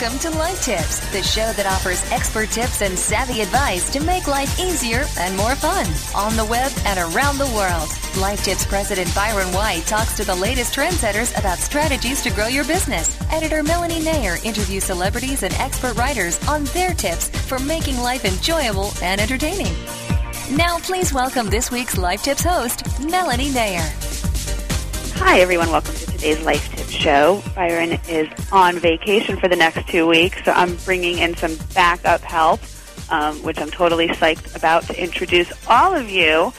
Welcome to Life Tips, the show that offers expert tips and savvy advice to make life easier and more fun on the web and around the world. Life Tips President Byron White talks to the latest trendsetters about strategies to grow your business. Editor Melanie Nair interviews celebrities and expert writers on their tips for making life enjoyable and entertaining. Now, please welcome this week's Life Tips host, Melanie Nair. Hi, everyone. Welcome today's Life Tips show. Byron is on vacation for the next two weeks, so I'm bringing in some backup help, um, which I'm totally psyched about to introduce all of you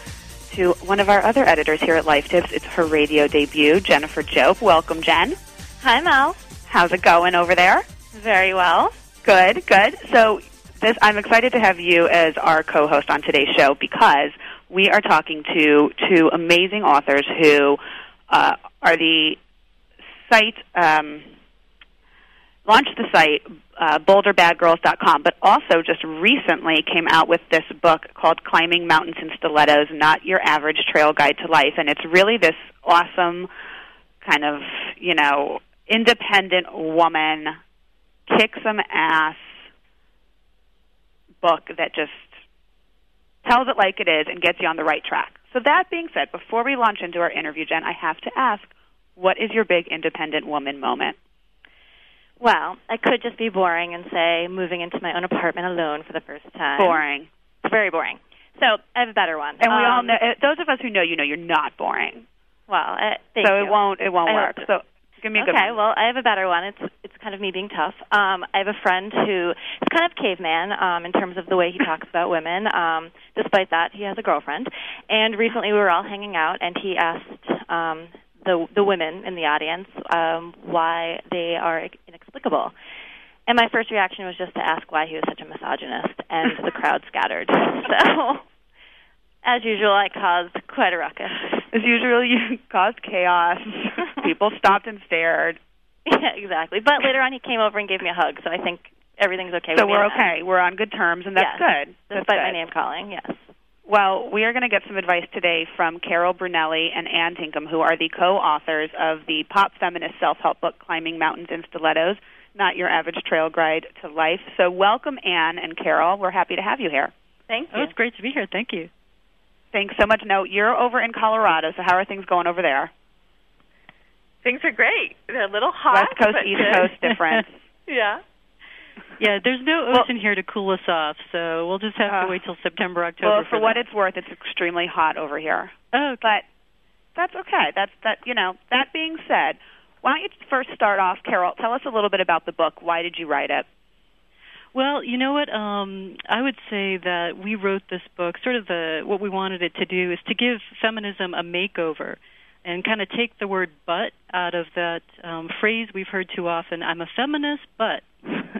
to one of our other editors here at Life Tips. It's her radio debut, Jennifer Jope. Welcome, Jen. Hi, Mel. How's it going over there? Very well. Good, good. So this, I'm excited to have you as our co-host on today's show because we are talking to two amazing authors who uh, are the site um, launched the site uh, boulderbadgirls.com, but also just recently came out with this book called Climbing Mountains in Stilettos: Not Your Average Trail Guide to Life, and it's really this awesome kind of you know independent woman kick some ass book that just tells it like it is and gets you on the right track. So that being said, before we launch into our interview, Jen, I have to ask, what is your big independent woman moment? Well, I could just be boring and say moving into my own apartment alone for the first time. Boring. It's very boring. So I have a better one. And we all Um, know uh, those of us who know you know you're not boring. Well, uh, thank so you. it won't it won't I work. So give me a good okay, well, I have a better one. It's it's kind of me being tough. Um, I have a friend who is kind of caveman um, in terms of the way he talks about women. Um, despite that, he has a girlfriend. And recently, we were all hanging out, and he asked um, the the women in the audience um, why they are inexplicable. And my first reaction was just to ask why he was such a misogynist, and the crowd scattered. So, as usual, I caused quite a ruckus. As usual, you caused chaos. People stopped and stared. Yeah, exactly. But later on, he came over and gave me a hug, so I think everything's okay. So with we're okay. We're on good terms, and that's Yes. good. That's Despite my name calling, yes. Well, we are going to get some advice today from Carol Brunelli and Ann Tinkham, who are the co-authors of the pop feminist self-help book "Climbing Mountains in Stilettos: Not Your Average Trail Guide to Life." So, welcome, Ann and Carol. We're happy to have you here. Thank you. Oh, it's great to be here. Thank you. Thanks so much. Now, you're over in Colorado, so how are things going over there? Things are great. They're a little hot. West Coast, but East good. Coast difference. yeah. Yeah, there's no Well- ocean here to cool us off, so we'll just have Uh, to wait till September, October. well, for what it's worth, it's extremely hot over here. oh, okay. But that's okay. That's that. You know. That being said, why don't you first start off, Carol? Tell us a little bit about the book. Why did you write it? Well, you know what? Um, I would say that we wrote this book. Sort of the what we wanted it to do is to give feminism a makeover, and kind of take the word "but" out of that um, phrase we've heard too often. I'm a feminist, but.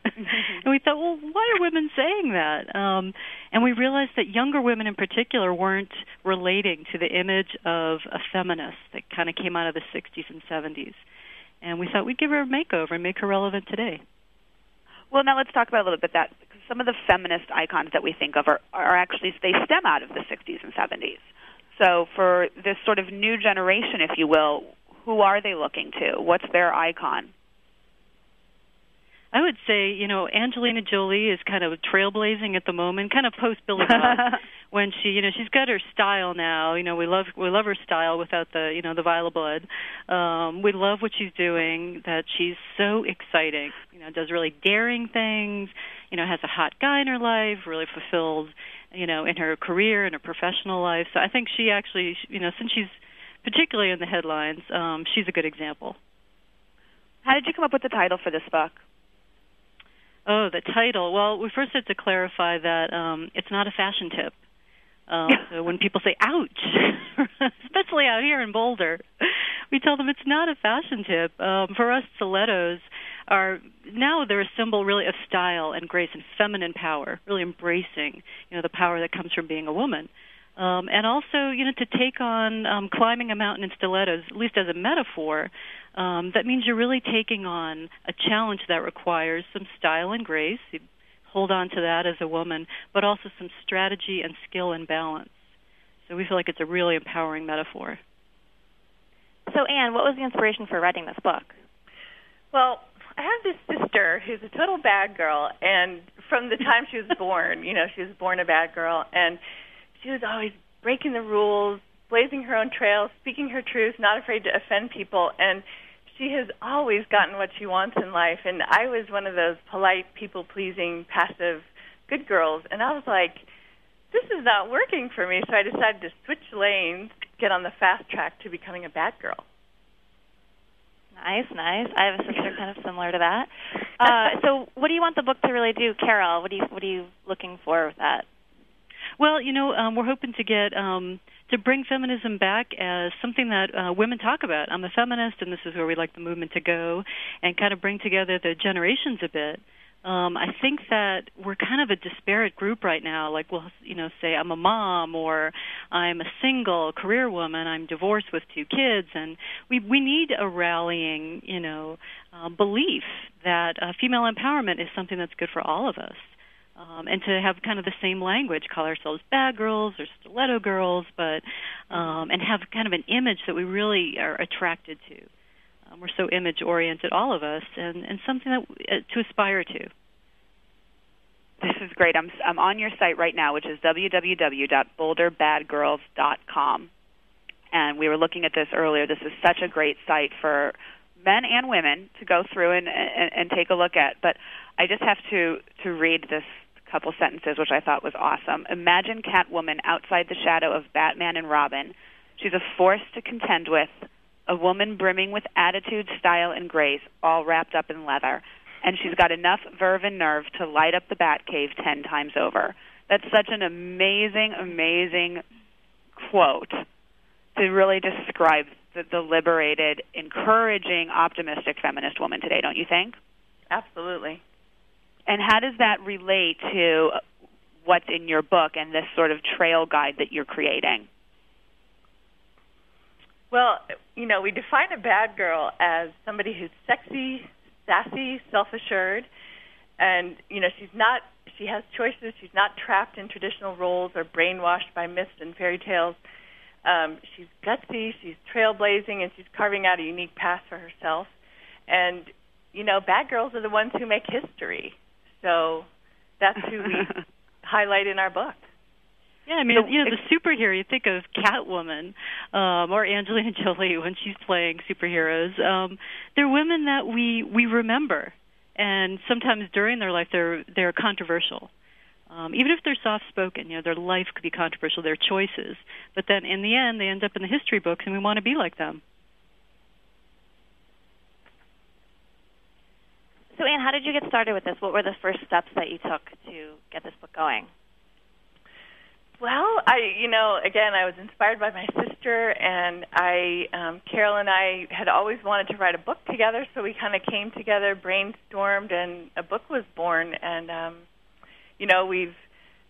And we thought, well, why are women saying that? Um, and we realized that younger women, in particular, weren't relating to the image of a feminist that kind of came out of the 60s and 70s. And we thought we'd give her a makeover and make her relevant today. Well, now let's talk about a little bit that some of the feminist icons that we think of are, are actually they stem out of the 60s and 70s. So for this sort of new generation, if you will, who are they looking to? What's their icon? I would say, you know, Angelina Jolie is kind of trailblazing at the moment, kind of post Billy Bob, when she, you know, she's got her style now. You know, we love we love her style without the, you know, the vial of blood. Um, we love what she's doing. That she's so exciting. You know, does really daring things. You know, has a hot guy in her life, really fulfilled. You know, in her career and her professional life. So I think she actually, you know, since she's particularly in the headlines, um, she's a good example. How did you come up with the title for this book? Oh, the title. Well, we first had to clarify that um, it's not a fashion tip. Um, so when people say "ouch," especially out here in Boulder, we tell them it's not a fashion tip. Um, for us, stilettos are now they're a symbol really of style and grace and feminine power, really embracing you know the power that comes from being a woman. Um, and also, you know, to take on um, climbing a mountain in stilettos, at least as a metaphor, um, that means you're really taking on a challenge that requires some style and grace. You hold on to that as a woman, but also some strategy and skill and balance. So we feel like it's a really empowering metaphor. So, Ann, what was the inspiration for writing this book? Well, I have this sister who's a total bad girl, and from the time she was born, you know, she was born a bad girl, and she was always breaking the rules, blazing her own trail, speaking her truth, not afraid to offend people, and she has always gotten what she wants in life. And I was one of those polite, people-pleasing, passive, good girls, and I was like, this is not working for me. So I decided to switch lanes, get on the fast track to becoming a bad girl. Nice, nice. I have a sister kind of similar to that. Uh, so, what do you want the book to really do, Carol? What do you What are you looking for with that? Well, you know, um, we're hoping to get um, to bring feminism back as something that uh, women talk about. I'm a feminist, and this is where we like the movement to go, and kind of bring together the generations a bit. Um, I think that we're kind of a disparate group right now. Like we'll, you know, say I'm a mom or I'm a single career woman. I'm divorced with two kids, and we we need a rallying, you know, uh, belief that uh, female empowerment is something that's good for all of us um, and to have kind of the same language, call ourselves bad girls or stiletto girls, but um, and have kind of an image that we really are attracted to. Um, we're so image oriented, all of us, and and something that uh, to aspire to. This is great. I'm I'm on your site right now, which is www.boulderbadgirls.com. And we were looking at this earlier. This is such a great site for men and women to go through and, and, and take a look at. But I just have to to read this couple sentences, which I thought was awesome. Imagine Catwoman outside the shadow of Batman and Robin. She's a force to contend with, a woman brimming with attitude, style, and grace, all wrapped up in leather. And she's got enough verve and nerve to light up the Batcave ten times over. That's such an amazing, amazing quote to really describe the, the liberated, encouraging, optimistic feminist woman today, don't you think? Absolutely. And how does that relate to what's in your book and this sort of trail guide that you're creating? Well, you know, we define a bad girl as somebody who's sexy, sassy, self-assured, and you know, she's not she has choices, she's not trapped in traditional roles or brainwashed by myths and fairy tales. Um, she's gutsy, she's trailblazing, and she's carving out a unique path for herself. And you know, bad girls are the ones who make history. So that's who we highlight in our book. Yeah, I mean, so, you know, the superhero. You think of Catwoman um, or Angelina Jolie when she's playing superheroes. Um, they're women that we we remember, and sometimes during their life they're they're controversial. Um, even if they're soft spoken, you know, their life could be controversial, their choices. But then in the end, they end up in the history books, and we want to be like them. So, Ann, how did you get started with this? What were the first steps that you took to get this book going? Well, I, you know, again, I was inspired by my sister, and I, um, Carol and I had always wanted to write a book together, so we kind of came together, brainstormed, and a book was born. And, um, you know, we've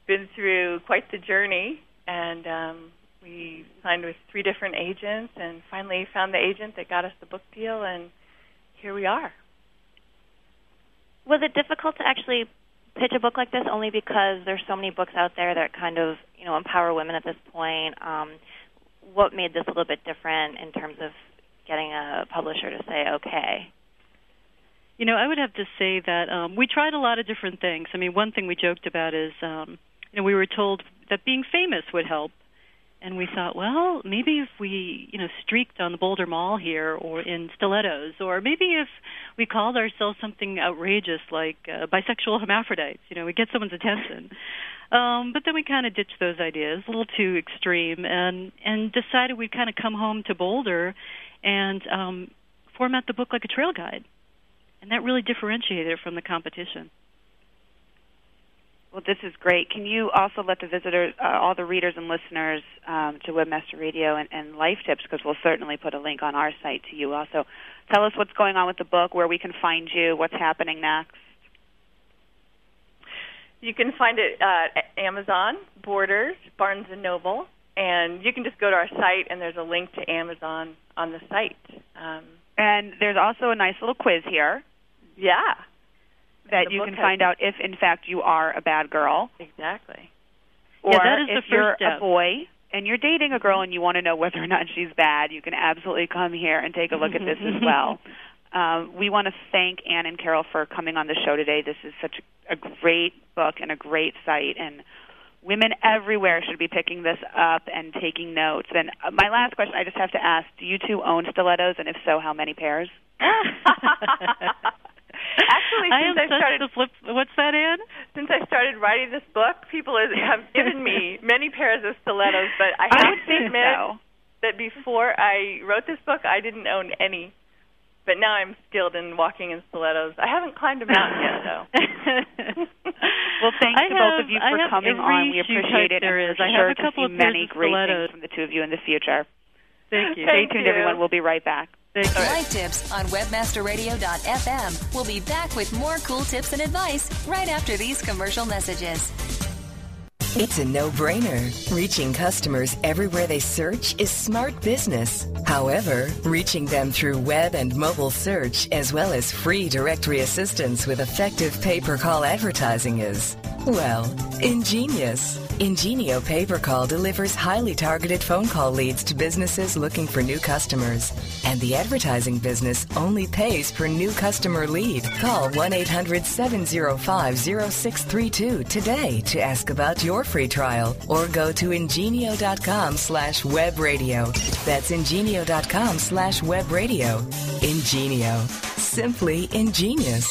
been through quite the journey, and um, we signed with three different agents, and finally found the agent that got us the book deal, and here we are. Was it difficult to actually pitch a book like this only because there's so many books out there that kind of you know empower women at this point? Um, what made this a little bit different in terms of getting a publisher to say okay you know i would have to say that um, we tried a lot of different things. I mean one thing we joked about is um, you know we were told that being famous would help. And we thought, well, maybe if we, you know, streaked on the Boulder Mall here, or in stilettos, or maybe if we called ourselves something outrageous like uh, bisexual hermaphrodites, you know, we get someone's attention. Um, but then we kind of ditched those ideas, a little too extreme, and and decided we'd kind of come home to Boulder and um, format the book like a trail guide, and that really differentiated it from the competition. Well, this is great. Can you also let the visitors, uh, all the readers and listeners um, to Webmaster Radio and, and Life Tips, because we'll certainly put a link on our site to you also. Tell us what's going on with the book, where we can find you, what's happening next. You can find it uh, at Amazon, Borders, Barnes and Noble, and you can just go to our site, and there's a link to Amazon on the site. Um, and there's also a nice little quiz here. Yeah that you can find out if, in fact, you are a bad girl. Exactly. Or yeah, that is if the you're step. a boy and you're dating a girl and you want to know whether or not she's bad, you can absolutely come here and take a look at this as well. Um, we want to thank Ann and Carol for coming on the show today. This is such a great book and a great site, and women everywhere should be picking this up and taking notes. And uh, my last question, I just have to ask: Do you two own stilettos, and if so, how many pairs? Actually, I since I, such started flip. What's that, Ann? since I started writing this book, people have given me many pairs of stilettos, but I I have would to admit so. that before I wrote this book, I didn't own any. But now I'm skilled in walking in stilettos. I haven't climbed a mountain yet, though. Well, thanks I to both of you I for have coming on. We appreciate it. there and is. I have sure a couple see of many great stilettos. things from the two of you in the future. Thank you. Stay Thank tuned, you. everyone. We'll be right back. Thank you. Life Tips on WebmasterRadio.fm. We'll be back with more cool tips and advice right after these commercial messages. It's a no-brainer. Reaching customers everywhere they search is smart business. However, reaching them through web and mobile search, as well as free directory assistance with effective pay-per-call advertising is, well, ingenious. Ingenio Pay-Per-Call delivers highly targeted phone call leads to businesses looking for new customers. And the advertising business only pays per new customer lead. Call 1-800-705-0632 today to ask about your free trial or go to ingenio.com slash web radio. That's ingenio.com slash web radio. Ingenio. Simply ingenious.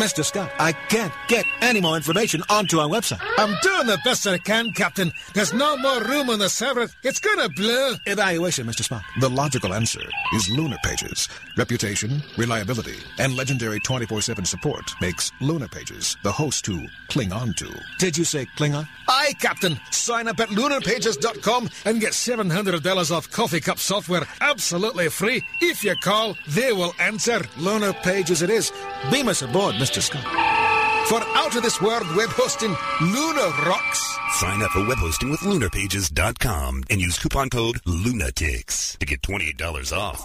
Mr. Scott, I can't get any more information onto our website. I'm doing the best I can, Captain. There's no more room on the server. It's gonna blow. Evaluation, Mr. Spock. The logical answer is Lunar Pages. Reputation, reliability, and legendary 24-7 support makes Lunar Pages the host to cling on to. Did you say Klingon? Aye, Captain. Sign up at lunarpages.com and get $700 off coffee cup software absolutely free. If you call, they will answer. Lunar Pages it is. Beam us aboard, Mr. Scott. For out of this world web hosting, Lunar rocks. Sign up for web hosting with lunarpages.com and use coupon code LUNATICS to get $28 off.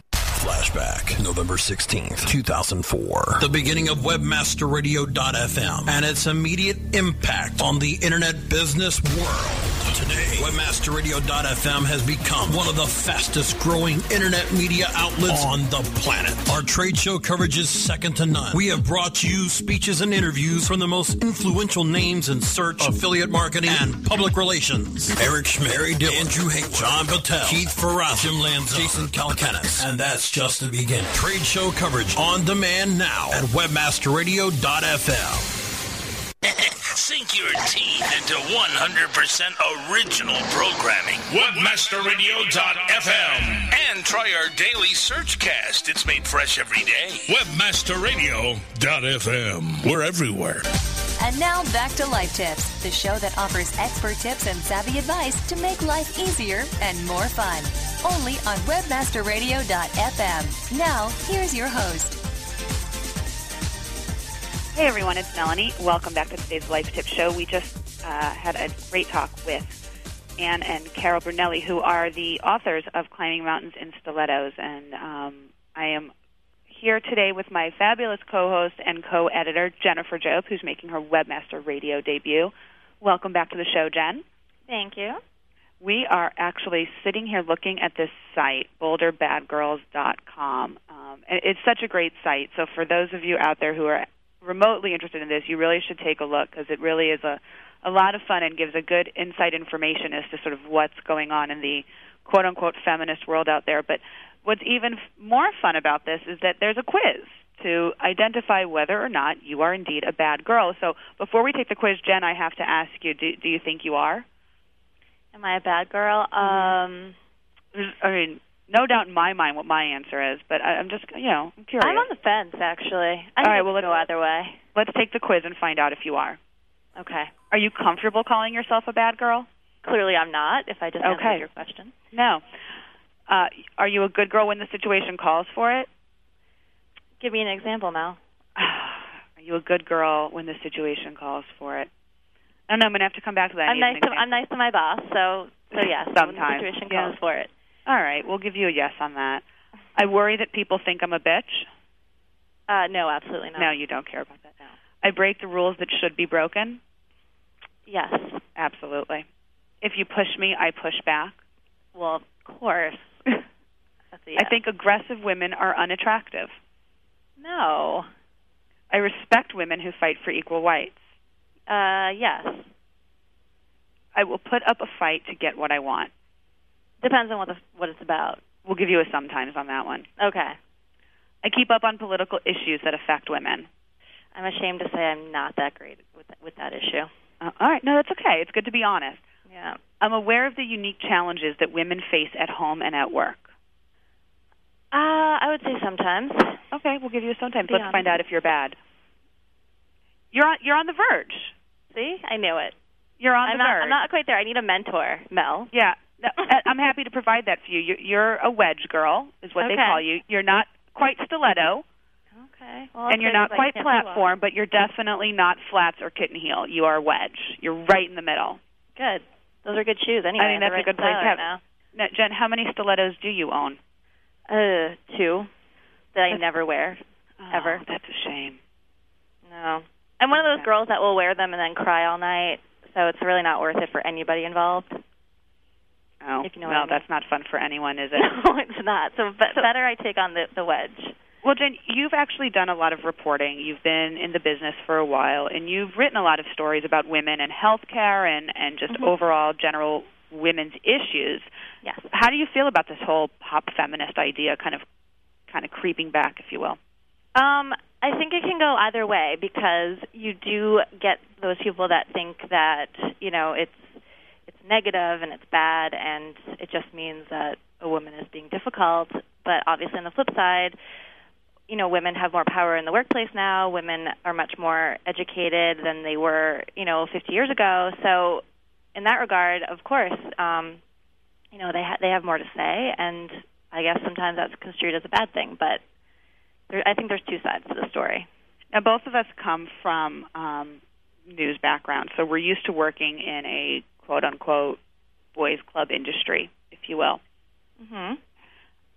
Flashback, November 16th, 2004. The beginning of WebmasterRadio.fm and its immediate impact on the internet business world. Today, WebmasterRadio.fm has become one of the fastest growing internet media outlets on the planet. Our trade show coverage is second to none. We have brought you speeches and interviews from the most influential names in search, affiliate marketing, and public relations. Eric Dillon, Andrew Hake, John Patel, Keith Farrar, Jim Lanzone, Jason Calacanis. And that's just the beginning. Trade show coverage on demand now at WebmasterRadio.fm. Sink your teeth into 100% original programming. WebmasterRadio.fm. And try our daily search cast. It's made fresh every day. WebmasterRadio.fm. We're everywhere. And now back to Life Tips, the show that offers expert tips and savvy advice to make life easier and more fun. Only on WebmasterRadio.fm. Now, here's your host. Hey everyone, it's Melanie. Welcome back to today's Life Tip Show. We just uh, had a great talk with Ann and Carol Brunelli, who are the authors of Climbing Mountains in Stilettos. And um, I am here today with my fabulous co-host and co-editor, Jennifer Job, who's making her Webmaster Radio debut. Welcome back to the show, Jen. Thank you. We are actually sitting here looking at this site, boulderbadgirls.com. Um, and it's such a great site. So for those of you out there who are remotely interested in this, you really should take a look because it really is a, a lot of fun and gives a good insight information as to sort of what's going on in the quote unquote feminist world out there. But what's even more fun about this is that there's a quiz to identify whether or not you are indeed a bad girl. So before we take the quiz, Jen, I have to ask you: Do, do you think you are? Am I a bad girl? Um, I mean, no doubt in my mind what my answer is, but I, I'm just, you know, I'm curious. I'm on the fence, actually. I All right, well, could go either way. Let's take the quiz and find out if you are. Okay. Are you comfortable calling yourself a bad girl? clearly I'm not. If I just answered Okay. your question. No. Uh, are you a good girl when the situation calls for it? Give me an example, Mel. Are you a good girl when the situation calls for it? I don't know. I'm gonna have to come back to that. I'm nice. To. I'm nice to my boss, so so yes. The Sometimes, situation yeah. calls for it. All right, we'll give you a yes on that. I worry that people think I'm a bitch. Uh, no, absolutely not. No, you don't care about that. No. I break the rules that should be broken. Yes. Absolutely. If you push me, I push back. Well, of course. Yes. I think aggressive women are unattractive. No. I respect women who fight for equal rights. Uh, yes. I will put up a fight to get what I want. Depends on what the, what it's about. We'll give you a sometimes on that one. Okay. I keep up on political issues that affect women. I'm ashamed to say I'm not that great with with that issue. Uh, all right, no, that's okay. It's good to be honest. Yeah. I'm aware of the unique challenges that women face at home and at work. Uh, I would say sometimes. Okay, we'll give you a sometimes. Be Let's honest. find out if you're bad. You're on. You're on the verge. See, I knew it. You're on I'm the not. verge. I'm not quite there. I need a mentor, Mel. Yeah, I'm happy to provide that for you. You're, you're a wedge girl, is what they call you. You're not quite stiletto, Okay. Well, and you're not quite but I can't do platform, but you're definitely not flats or kitten heel. You are wedge. You're right in the middle. Good. Those are good shoes. Anyway, I think that's a good place to have. right Now, Jen, how many stilettos do you own? Uh, two that I never wear ever. Oh, that's a shame. No. I'm one of those girls that will wear them and then cry all night. So it's really not worth it for anybody involved. Oh, If you know I mean. that's not fun for anyone, is it? No, it's not. So, be- better I take on the the wedge. Well, Jen, you've actually done a lot of reporting. You've been in the business for a while, and you've written a lot of stories about women and healthcare and and just Mhm. overall general women's issues. Yes. How do you feel about this whole pop feminist idea, kind of kind of creeping back, if you will? Um, I think it can go either way because you do get those people that think that you know it's it's negative and it's bad and it just means that a woman is being difficult. But obviously, on the flip side, you know, women have more power in the workplace now. Women are much more educated than they were, you know, 50 years ago. So, in that regard, of course, um, you know, they ha- they have more to say, and I guess sometimes that's construed as a bad thing. But there, I think there's two sides to the story. Now, both of us come from um, news backgrounds, so we're used to working in a quote unquote boys club industry, if you will. Mm-hmm.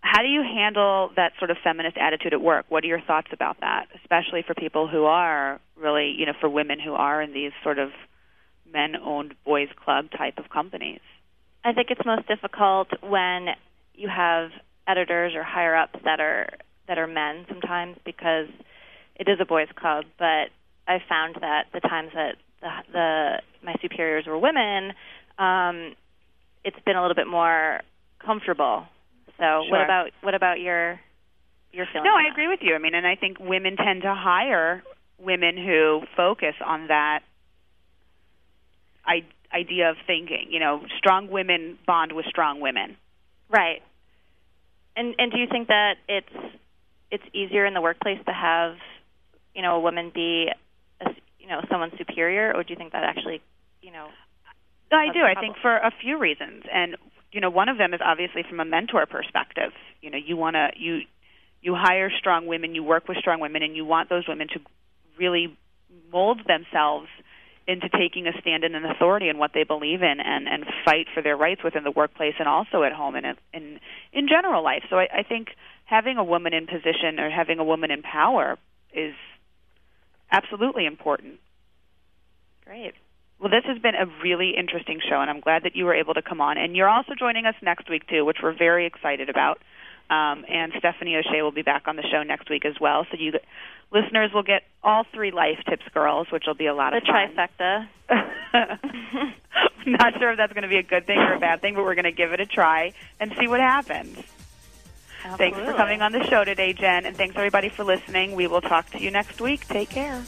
How do you handle that sort of feminist attitude at work? What are your thoughts about that, especially for people who are really, you know, for women who are in these sort of men-owned boys club type of companies? I think it's most difficult when you have editors or higher ups that are that are men sometimes because it is a boys club. But I found that the times that the, the my superiors were women, um, it's been a little bit more comfortable. So what about what about your your feeling? No, I that? agree with you. I mean, and I think women tend to hire women who focus on that I- idea of thinking. You know, strong women bond with strong women. Right. And and do you think that it's it's easier in the workplace to have you know a woman be a, you know someone superior, or do you think that actually you know? No, I do. I think for a few reasons, and you know, one of them is obviously from a mentor perspective. You know, you want to you you hire strong women, you work with strong women, and you want those women to really mold themselves into taking a stand in an authority in what they believe in and and fight for their rights within the workplace and also at home and in in general life. So I, I think having a woman in position or having a woman in power is absolutely important. Great. Well, this has been a really interesting show, and I'm glad that you were able to come on. And you're also joining us next week too, which we're very excited about. Um, and Stephanie O'Shea will be back on the show next week as well. So you listeners will get all three life tips, girls, which will be a lot The of fun. The trifecta. Not sure if that's going to be a good thing or a bad thing, but we're going to give it a try and see what happens. Thanks for coming on the show today, Jen, and thanks everybody for listening. We will talk to you next week. Take care.